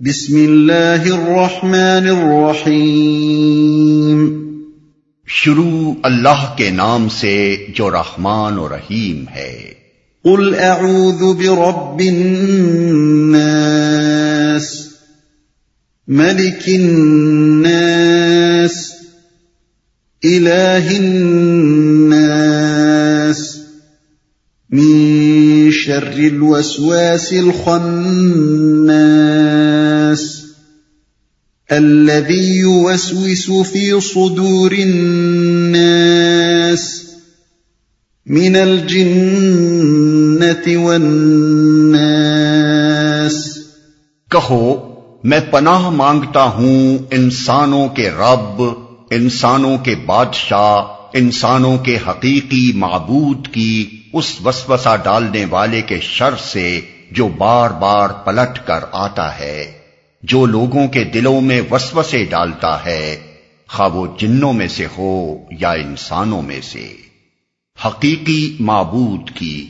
بسم اللہ الرحمن الرحیم۔ شروع اللہ کے نام سے جو رحمان و رحیم ہے۔ قل اعوذ برب الناس ملک الناس الہ الناس۔ شر الوسواس الخناس الذي يوسوس في صدور الناس من الجنة والناس کہو، میں پناہ مانگتا ہوں انسانوں کے رب، انسانوں کے بادشاہ، انسانوں کے حقیقی معبود کی اس وسوسہ ڈالنے والے کے شر سے جو بار بار پلٹ کر آتا ہے، جو لوگوں کے دلوں میں وسوسے ڈالتا ہے، خواہ وہ جنوں میں سے ہو یا انسانوں میں سے۔ حقیقی معبود کی۔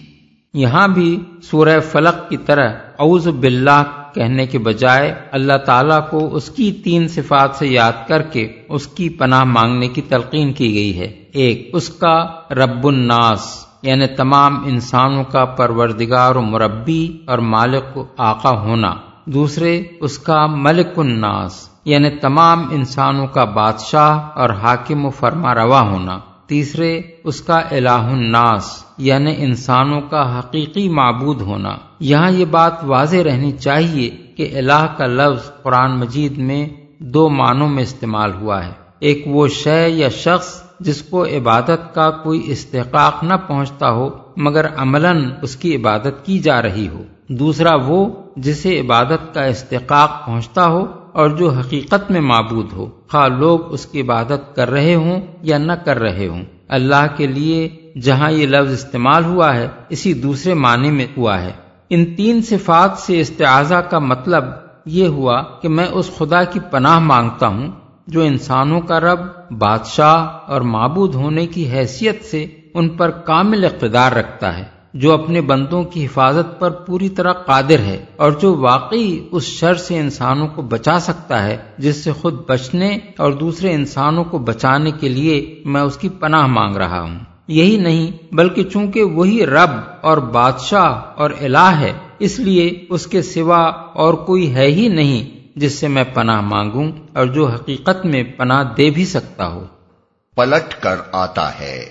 یہاں بھی سورہ فلق کی طرح اعوذ باللہ کہنے کے بجائے اللہ تعالیٰ کو اس کی تین صفات سے یاد کر کے اس کی پناہ مانگنے کی تلقین کی گئی ہے۔ ایک، اس کا رب الناس۔ یعنی تمام انسانوں کا پروردگار و مربی اور مالک و آقا ہونا۔ دوسرے، اس کا ملک الناس یعنی تمام انسانوں کا بادشاہ اور حاکم و فرما روا ہونا۔ تیسرے، اس کا الہ الناس یعنی انسانوں کا حقیقی معبود ہونا۔ یہاں یہ بات واضح رہنی چاہیے کہ الہ کا لفظ قرآن مجید میں دو معنوں میں استعمال ہوا ہے۔ ایک وہ شے یا شخص جس کو عبادت کا کوئی استحقاق نہ پہنچتا ہو، مگر عملاً اس کی عبادت کی جا رہی ہو۔ دوسرا وہ جسے عبادت کا استحقاق پہنچتا ہو اور جو حقیقت میں معبود ہو۔ خواہ لوگ اس کی عبادت کر رہے ہوں یا نہ کر رہے ہوں۔ اللہ کے لیے جہاں یہ لفظ استعمال ہوا ہے، اسی دوسرے معنی میں ہوا ہے۔ ان تین صفات سے استعاضہ کا مطلب یہ ہوا کہ میں اس خدا کی پناہ مانگتا ہوں جو انسانوں کا رب، بادشاہ اور معبود ہونے کی حیثیت سے ان پر کامل اقتدار رکھتا ہے، جو اپنے بندوں کی حفاظت پر پوری طرح قادر ہے اور جو واقعی اس شر سے انسانوں کو بچا سکتا ہے، جس سے خود بچنے اور دوسرے انسانوں کو بچانے کے لیے میں اس کی پناہ مانگ رہا ہوں۔ یہی نہیں، بلکہ چونکہ وہی رب اور بادشاہ اور الہ ہے، اس لیے اس کے سوا اور کوئی ہے ہی نہیں۔ جس سے میں پناہ مانگوں اور جو حقیقت میں پناہ دے بھی سکتا ہو پلٹ کر آتا ہے۔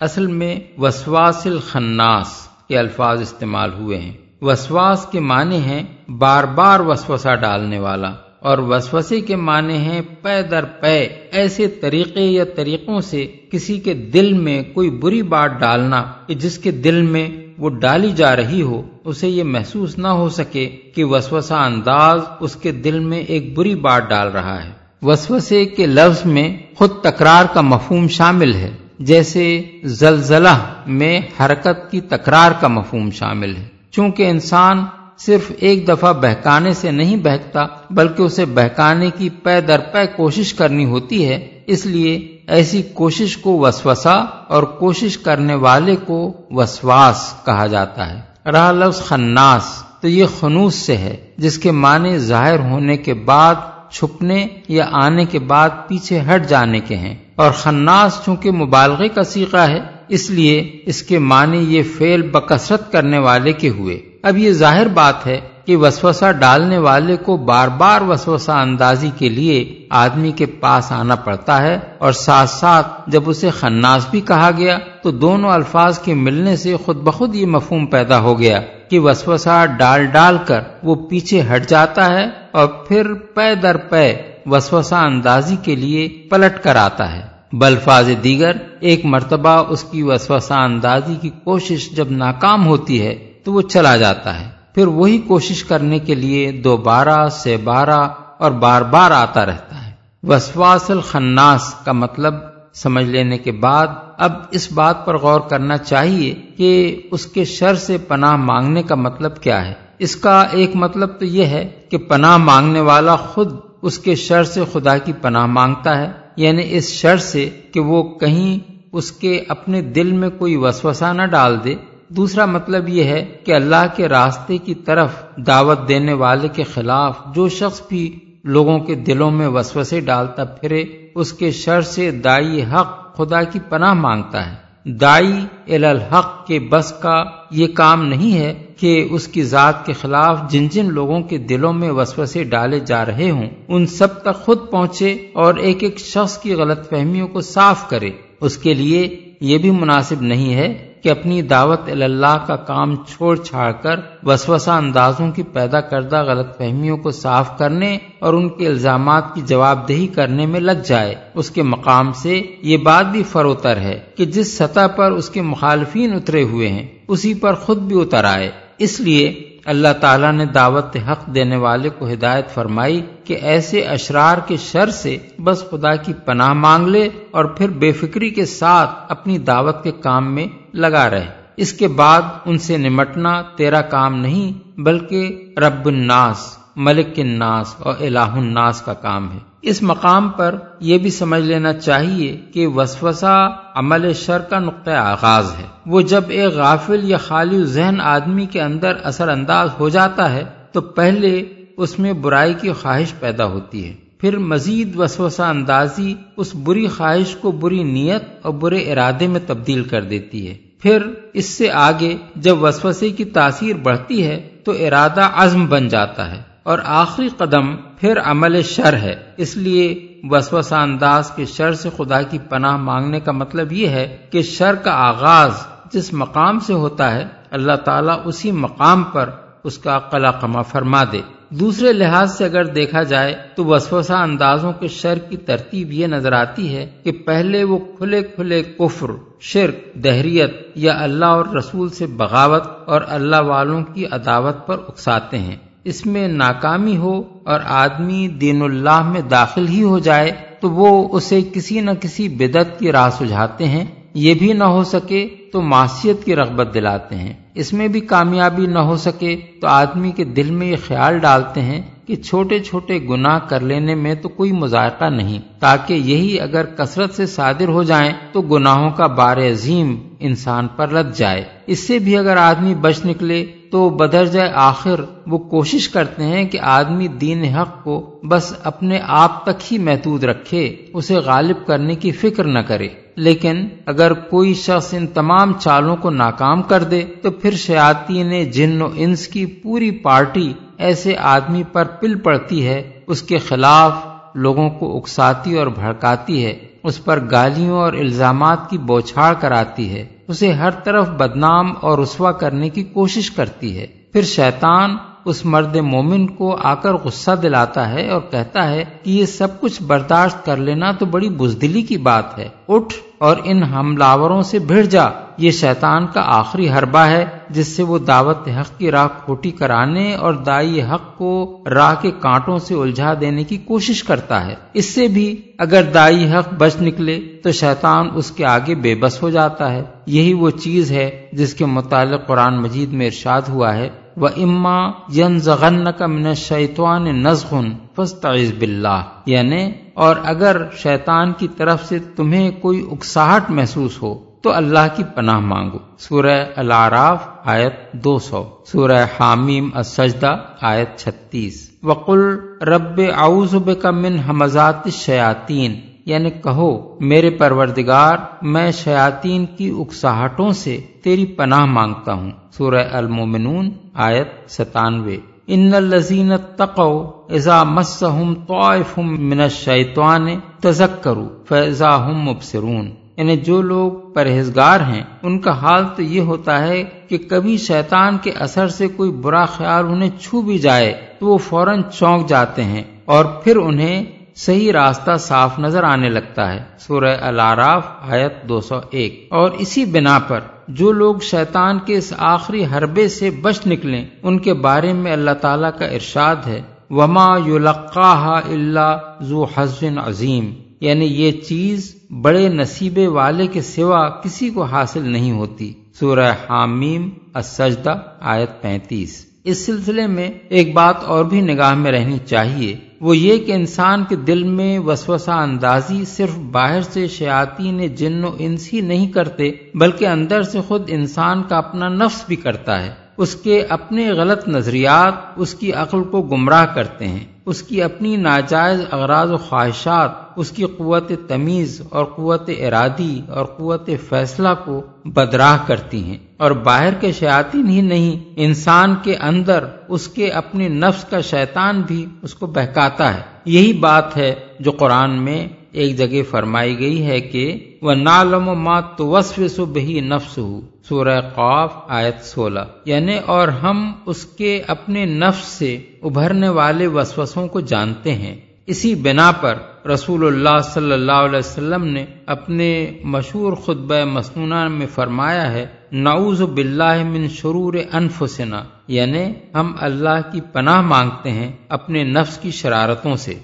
اصل میں وسواس الخناس کے الفاظ استعمال ہوئے ہیں۔ وسواس کے معنی ہیں بار بار وسوسہ ڈالنے والا۔ اور وسوسے کے معنی ہیں پے در پے، ایسے طریقے یا طریقوں سے کسی کے دل میں کوئی بری بات ڈالنا کہ جس کے دل میں وہ ڈالی جا رہی ہو، اسے یہ محسوس نہ ہو سکے کہ وسوسہ انداز اس کے دل میں ایک بری بات ڈال رہا ہے۔ وسوسے کے لفظ میں خود تکرار کا مفہوم شامل ہے، جیسے زلزلہ میں حرکت کی تکرار کا مفہوم شامل ہے۔ چونکہ انسان صرف ایک دفعہ بہکانے سے نہیں بہکتا، بلکہ اسے بہکانے کی پے در پے کوشش کرنی ہوتی ہے۔ اس لیے ایسی کوشش کو وسوسا اور کوشش کرنے والے کو وسواس کہا جاتا ہے۔ رہا لفظ خناس تو یہ خنوس سے ہے، جس کے معنی ظاہر ہونے کے بعد، چھپنے یا آنے کے بعد پیچھے ہٹ جانے کے ہیں۔ اور خناس چونکہ مبالغے کا سیکھا ہے، اس لیے اس کے معنی یہ فیل بکثرت کرنے والے کے ہوئے۔ اب یہ ظاہر بات ہے کہ وسوسہ ڈالنے والے کو بار بار وسوسہ اندازی کے لیے آدمی کے پاس آنا پڑتا ہے اور ساتھ ساتھ جب اسے خناس بھی کہا گیا تو دونوں الفاظ کے ملنے سے خود بخود یہ مفہوم پیدا ہو گیا کہ وسوسہ ڈال ڈال کر وہ پیچھے ہٹ جاتا ہے اور پھر پے در پے وسوسہ اندازی کے لیے پلٹ کر آتا ہے۔ بلفاظ دیگر، ایک مرتبہ اس کی وسوسہ اندازی کی کوشش جب ناکام ہوتی ہے تو وہ چلا جاتا ہے۔ پھر وہی کوشش کرنے کے لیے دوبارہ سے بارہ اور بار بار آتا رہتا ہے۔ وسواس الخناس کا مطلب سمجھ لینے کے بعد اب اس بات پر غور کرنا چاہیے کہ اس کے شر سے پناہ مانگنے کا مطلب کیا ہے۔ اس کا ایک مطلب تو یہ ہے کہ پناہ مانگنے والا خود اس کے شر سے خدا کی پناہ مانگتا ہے۔ یعنی اس شر سے کہ وہ کہیں اس کے اپنے دل میں کوئی وسوسہ نہ ڈال دے۔ دوسرا مطلب یہ ہے کہ اللہ کے راستے کی طرف دعوت دینے والے کے خلاف جو شخص بھی لوگوں کے دلوں میں وسوسے ڈالتا پھرے، اس کے شر سے دائی حق خدا کی پناہ مانگتا ہے۔ دائی الحق کے بس کا یہ کام نہیں ہے کہ اس کی ذات کے خلاف جن جن لوگوں کے دلوں میں وسوسے ڈالے جا رہے ہوں، ان سب تک خود پہنچے اور ایک ایک شخص کی غلط فہمیوں کو صاف کرے۔ اس کے لیے یہ بھی مناسب نہیں ہے کہ اپنی دعوت اللہ کا کام چھوڑ چھاڑ کر وسوسہ اندازوں کی پیدا کردہ غلط فہمیوں کو صاف کرنے اور ان کے الزامات کی جواب دہی کرنے میں لگ جائے۔ اس کے مقام سے یہ بات بھی فروتر ہے کہ جس سطح پر اس کے مخالفین اترے ہوئے ہیں، اسی پر خود بھی اتر آئے۔ اس لیے اللہ تعالیٰ نے دعوت حق دینے والے کو ہدایت فرمائی کہ ایسے اشرار کے شر سے بس خدا کی پناہ مانگ لے اور پھر بے فکری کے ساتھ اپنی دعوت کے کام میں لگا رہے۔ اس کے بعد ان سے نمٹنا تیرا کام نہیں، بلکہ رب الناس، ملک الناس اور الہ الناس کا کام ہے۔ اس مقام پر یہ بھی سمجھ لینا چاہیے کہ وسوسہ عمل شر کا نقطۂ آغاز ہے۔ وہ جب ایک غافل یا خالی ذہن آدمی کے اندر اثر انداز ہو جاتا ہے، تو پہلے اس میں برائی کی خواہش پیدا ہوتی ہے۔ پھر مزید وسوسہ اندازی اس بری خواہش کو بری نیت اور برے ارادے میں تبدیل کر دیتی ہے۔ پھر اس سے آگے جب وسوسے کی تاثیر بڑھتی ہے تو ارادہ عزم بن جاتا ہے اور آخری قدم پھر عمل شر ہے۔ اس لیے وسوسہ انداز کے شر سے خدا کی پناہ مانگنے کا مطلب یہ ہے کہ شر کا آغاز جس مقام سے ہوتا ہے اللہ تعالیٰ اسی مقام پر اس کا قلع فرما دے۔ دوسرے لحاظ سے اگر دیکھا جائے تو وسوسہ اندازوں کے شر کی ترتیب یہ نظر آتی ہے کہ پہلے وہ کھلے کھلے کفر، شرک، دہریت یا اللہ اور رسول سے بغاوت اور اللہ والوں کی عداوت پر اکساتے ہیں۔ اس میں ناکامی ہو اور آدمی دین اللہ میں داخل ہی ہو جائے تو وہ اسے کسی نہ کسی بدت کی راہ سجھاتے ہیں۔ یہ بھی نہ ہو سکے تو معاشیت کی رغبت دلاتے ہیں۔ اس میں بھی کامیابی نہ ہو سکے تو آدمی کے دل میں یہ خیال ڈالتے ہیں کہ چھوٹے چھوٹے گناہ کر لینے میں تو کوئی مذائقہ نہیں۔ تاکہ یہی اگر کثرت سے صادر ہو جائیں تو گناہوں کا بار عظیم انسان پر لد جائے۔ اس سے بھی اگر آدمی بچ نکلے تو بدر جائے آخر وہ کوشش کرتے ہیں کہ آدمی دین حق کو بس اپنے آپ تک ہی محدود رکھے، اسے غالب کرنے کی فکر نہ کرے۔ لیکن اگر کوئی شخص ان تمام چالوں کو ناکام کر دے تو پھر شیاتی نے جن و انس کی پوری پارٹی ایسے آدمی پر پل پڑتی ہے، اس کے خلاف لوگوں کو اکساتی اور بھڑکاتی ہے، اس پر گالیوں اور الزامات کی بوچھاڑ کراتی ہے۔ اسے ہر طرف بدنام اور رسوا کرنے کی کوشش کرتی ہے۔ پھر شیطان اس مرد مومن کو آ کر غصہ دلاتا ہے اور کہتا ہے کہ یہ سب کچھ برداشت کر لینا تو بڑی بزدلی کی بات ہے۔ اٹھ اور ان حملہ سے بھیڑ جا۔ یہ شیطان کا آخری حربہ ہے، جس سے وہ دعوت حق کی راہ کھوٹی کرانے اور دائی حق کو راہ کے کانٹوں سے الجھا دینے کی کوشش کرتا ہے۔ اس سے بھی اگر دائی حق بچ نکلے تو شیطان اس کے آگے بے بس ہو جاتا ہے۔ یہی وہ چیز ہے جس کے متعلق قرآن مجید میں ارشاد ہوا ہے۔ و اما ین زغن کا من شیطوان نزغن فستعذ باللہ یعنی اور اگر شیطان کی طرف سے تمہیں کوئی اکساہٹ محسوس ہو تو اللہ کی پناہ مانگو۔ سورہ العراف آیت دو سو۔ سورہ حامیم السجدہ آیت چھتیس۔ وقل رب اعوذ بک من حمزات الشیاطین۔ یعنی کہو، میرے پروردگار، میں شیاطین کی اکساہٹوں سے تیری پناہ مانگتا ہوں۔ سورہ المومنون آیت ستانوے۔ ان الزین تقو ازا مسہم طائف من الشیطان تذکروا فاذا هم مبصرون۔ یعنی جو لوگ پرہیزگار ہیں، ان کا حال تو یہ ہوتا ہے کہ کبھی شیطان کے اثر سے کوئی برا خیال انہیں چھو بھی جائے تو وہ فوراً چونک جاتے ہیں اور پھر انہیں صحیح راستہ صاف نظر آنے لگتا ہے۔ سورہ العراف آیت دو سو ایک۔ اور اسی بنا پر جو لوگ شیطان کے اس آخری حربے سے بچ نکلیں، ان کے بارے میں اللہ تعالیٰ کا ارشاد ہے۔ وما یلقاها اللہ ذو حزن عظیم یعنی یہ چیز بڑے نصیبے والے کے سوا کسی کو حاصل نہیں ہوتی۔ سورہ حامیم، السجدہ، آیت پینتیس۔ اس سلسلے میں ایک بات اور بھی نگاہ میں رہنی چاہیے۔ وہ یہ کہ انسان کے دل میں وسوسہ اندازی صرف باہر سے شیاتی جن و انس ہی نہیں کرتے، بلکہ اندر سے خود انسان کا اپنا نفس بھی کرتا ہے۔ اس کے اپنے غلط نظریات اس کی عقل کو گمراہ کرتے ہیں، اس کی اپنی ناجائز اغراض و خواہشات، اس کی قوت تمیز اور قوت ارادی اور قوت فیصلہ کو بدراہ کرتی ہیں۔ اور باہر کے شیاطین ہی نہیں، انسان کے اندر اس کے اپنے نفس کا شیطان بھی اس کو بہکاتا ہے۔ یہی بات ہے جو قرآن میں ایک جگہ فرمائی گئی ہے کہ وہ نالم و مات تو وسف بہی نفس ہو سورہ قاف آیت سولہ۔ یعنی اور ہم اس کے اپنے نفس سے ابھرنے والے وسوسوں کو جانتے ہیں۔ اسی بنا پر رسول اللہ صلی اللہ علیہ وسلم نے اپنے مشہور خطبہ مسنونہ میں فرمایا ہے، نعوذ باللہ من شرور انفسنا۔ یعنی ہم اللہ کی پناہ مانگتے ہیں اپنے نفس کی شرارتوں سے۔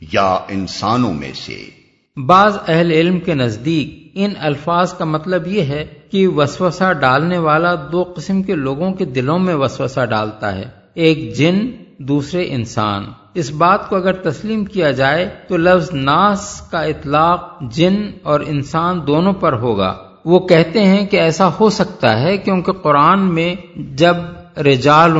یا انسانوں میں سے۔ بعض اہل علم کے نزدیک ان الفاظ کا مطلب یہ ہے کہ وسوسہ ڈالنے والا دو قسم کے لوگوں کے دلوں میں وسوسہ ڈالتا ہے، ایک جن، دوسرے انسان۔ اس بات کو اگر تسلیم کیا جائے تو لفظ ناس کا اطلاق جن اور انسان دونوں پر ہوگا۔ وہ کہتے ہیں کہ ایسا ہو سکتا ہے کیونکہ قرآن میں جب رجال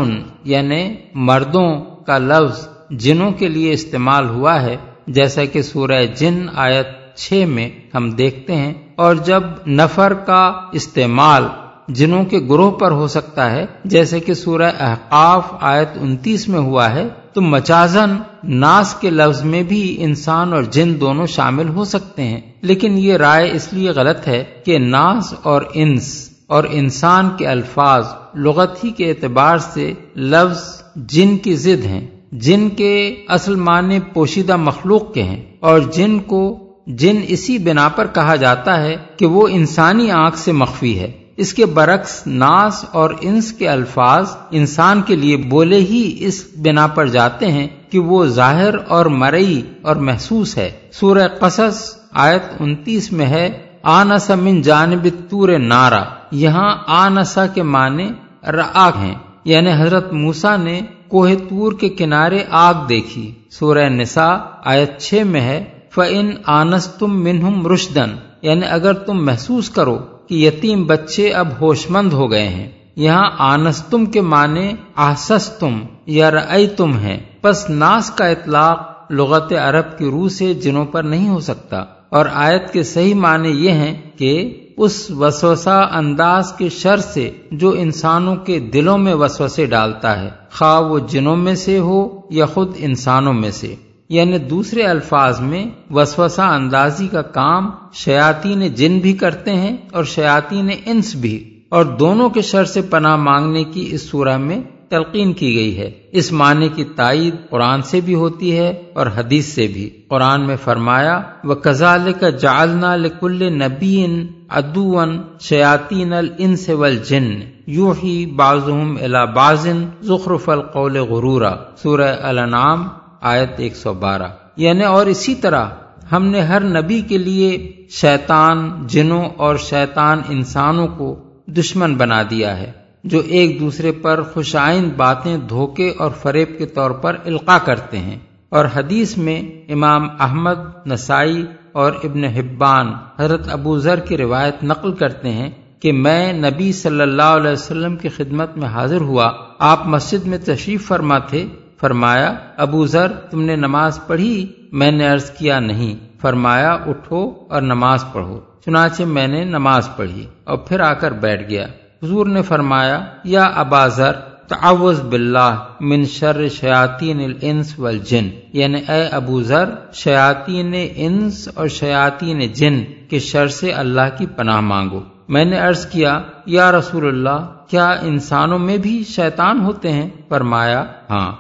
یعنی مردوں کا لفظ جنوں کے لیے استعمال ہوا ہے، جیسا کہ سورہ جن آیت چھ میں ہم دیکھتے ہیں۔ اور جب نفر کا استعمال جنوں کے گروہ پر ہو سکتا ہے، جیسے کہ سورہ احقاف آیت انتیس میں ہوا ہے، تو مچازن ناس کے لفظ میں بھی انسان اور جن دونوں شامل ہو سکتے ہیں۔ لیکن یہ رائے اس لیے غلط ہے کہ ناس اور انس اور انسان کے الفاظ لغت ہی کے اعتبار سے لفظ جن کی ضد ہیں۔ جن کے اصل معنی پوشیدہ مخلوق کے ہیں اور جن کو جن اسی بنا پر کہا جاتا ہے کہ وہ انسانی آنکھ سے مخفی ہے۔ اس کے برعکس ناس اور انس کے الفاظ انسان کے لیے بولے ہی اس بنا پر جاتے ہیں کہ وہ ظاہر اور مرئی اور محسوس ہے۔ سورہ قصص آیت انتیس میں ہے آنسا من جانب تور نارا۔ یہاں آنسا کے معنی راگ ہیں۔ یعنی حضرت موسا نے کوہ تور کے کنارے آگ دیکھی۔ سورہ نساء آیت چھ میں ہے فن آنس تم منہم رشدن یعنی اگر تم محسوس کرو کہ یتیم بچے اب ہوش مند ہو گئے ہیں۔ یہاں آنستم کے معنی آسستم یا رئی تم ہے پس ناس کا اطلاق لغت عرب کی روح سے جنوں پر نہیں ہو سکتا۔ اور آیت کے صحیح معنی یہ ہیں کہ اس وسوسہ انداز کے شر سے جو انسانوں کے دلوں میں وسوسے ڈالتا ہے۔ خواہ وہ جنوں میں سے ہو یا خود انسانوں میں سے۔ یعنی دوسرے الفاظ میں وسوسہ اندازی کا کام شیاطین جن بھی کرتے ہیں اور شیاطین انس بھی۔ اور دونوں کے شر سے پناہ مانگنے کی اس سورہ میں تلقین کی گئی ہے۔ اس معنی کی تائید قرآن سے بھی ہوتی ہے اور حدیث سے بھی۔ قرآن میں فرمایا وہ کزال کا جالنا لکل نبی ادون شیاطین الن سے جن یو ہی بازم الا بازن ظخرف القول غرورا۔ سورہ الانعام آیت ایک سو بارہ۔ یعنی اور اسی طرح ہم نے ہر نبی کے لیے شیطان، جنوں اور شیطان انسانوں کو دشمن بنا دیا ہے۔ جو ایک دوسرے پر خوشائند باتیں دھوکے اور فریب کے طور پر القا کرتے ہیں۔ اور حدیث میں امام احمد، نسائی اور ابن حبان حضرت ابو ذر کی روایت نقل کرتے ہیں کہ میں نبی صلی اللہ علیہ وسلم کی خدمت میں حاضر ہوا۔ آپ مسجد میں تشریف فرما تھے۔ فرمایا، ابو ذر، تم نے نماز پڑھی؟ میں نے عرض کیا، نہیں۔ فرمایا، اٹھو اور نماز پڑھو۔ چنانچہ میں نے نماز پڑھی اور پھر آ کر بیٹھ گیا۔ حضور نے فرمایا، یا ابازر تعوذ باللہ من شر شیاطین الانس والجن۔ یعنی اے ابو ذر، شیاطین انس اور شیاطین جن کے شر سے اللہ کی پناہ مانگو۔ میں نے عرض کیا، یا رسول اللہ، کیا انسانوں میں بھی شیطان ہوتے ہیں؟ فرمایا ہاں۔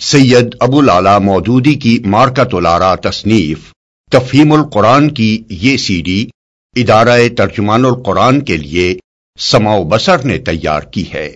سید ابو لالا مودودی کی مارکت الارا تصنیف، تفہیم القرآن کی یہ سی ڈی ادارہ ترجمان القرآن کے لیے سماؤ بسر نے تیار کی ہے۔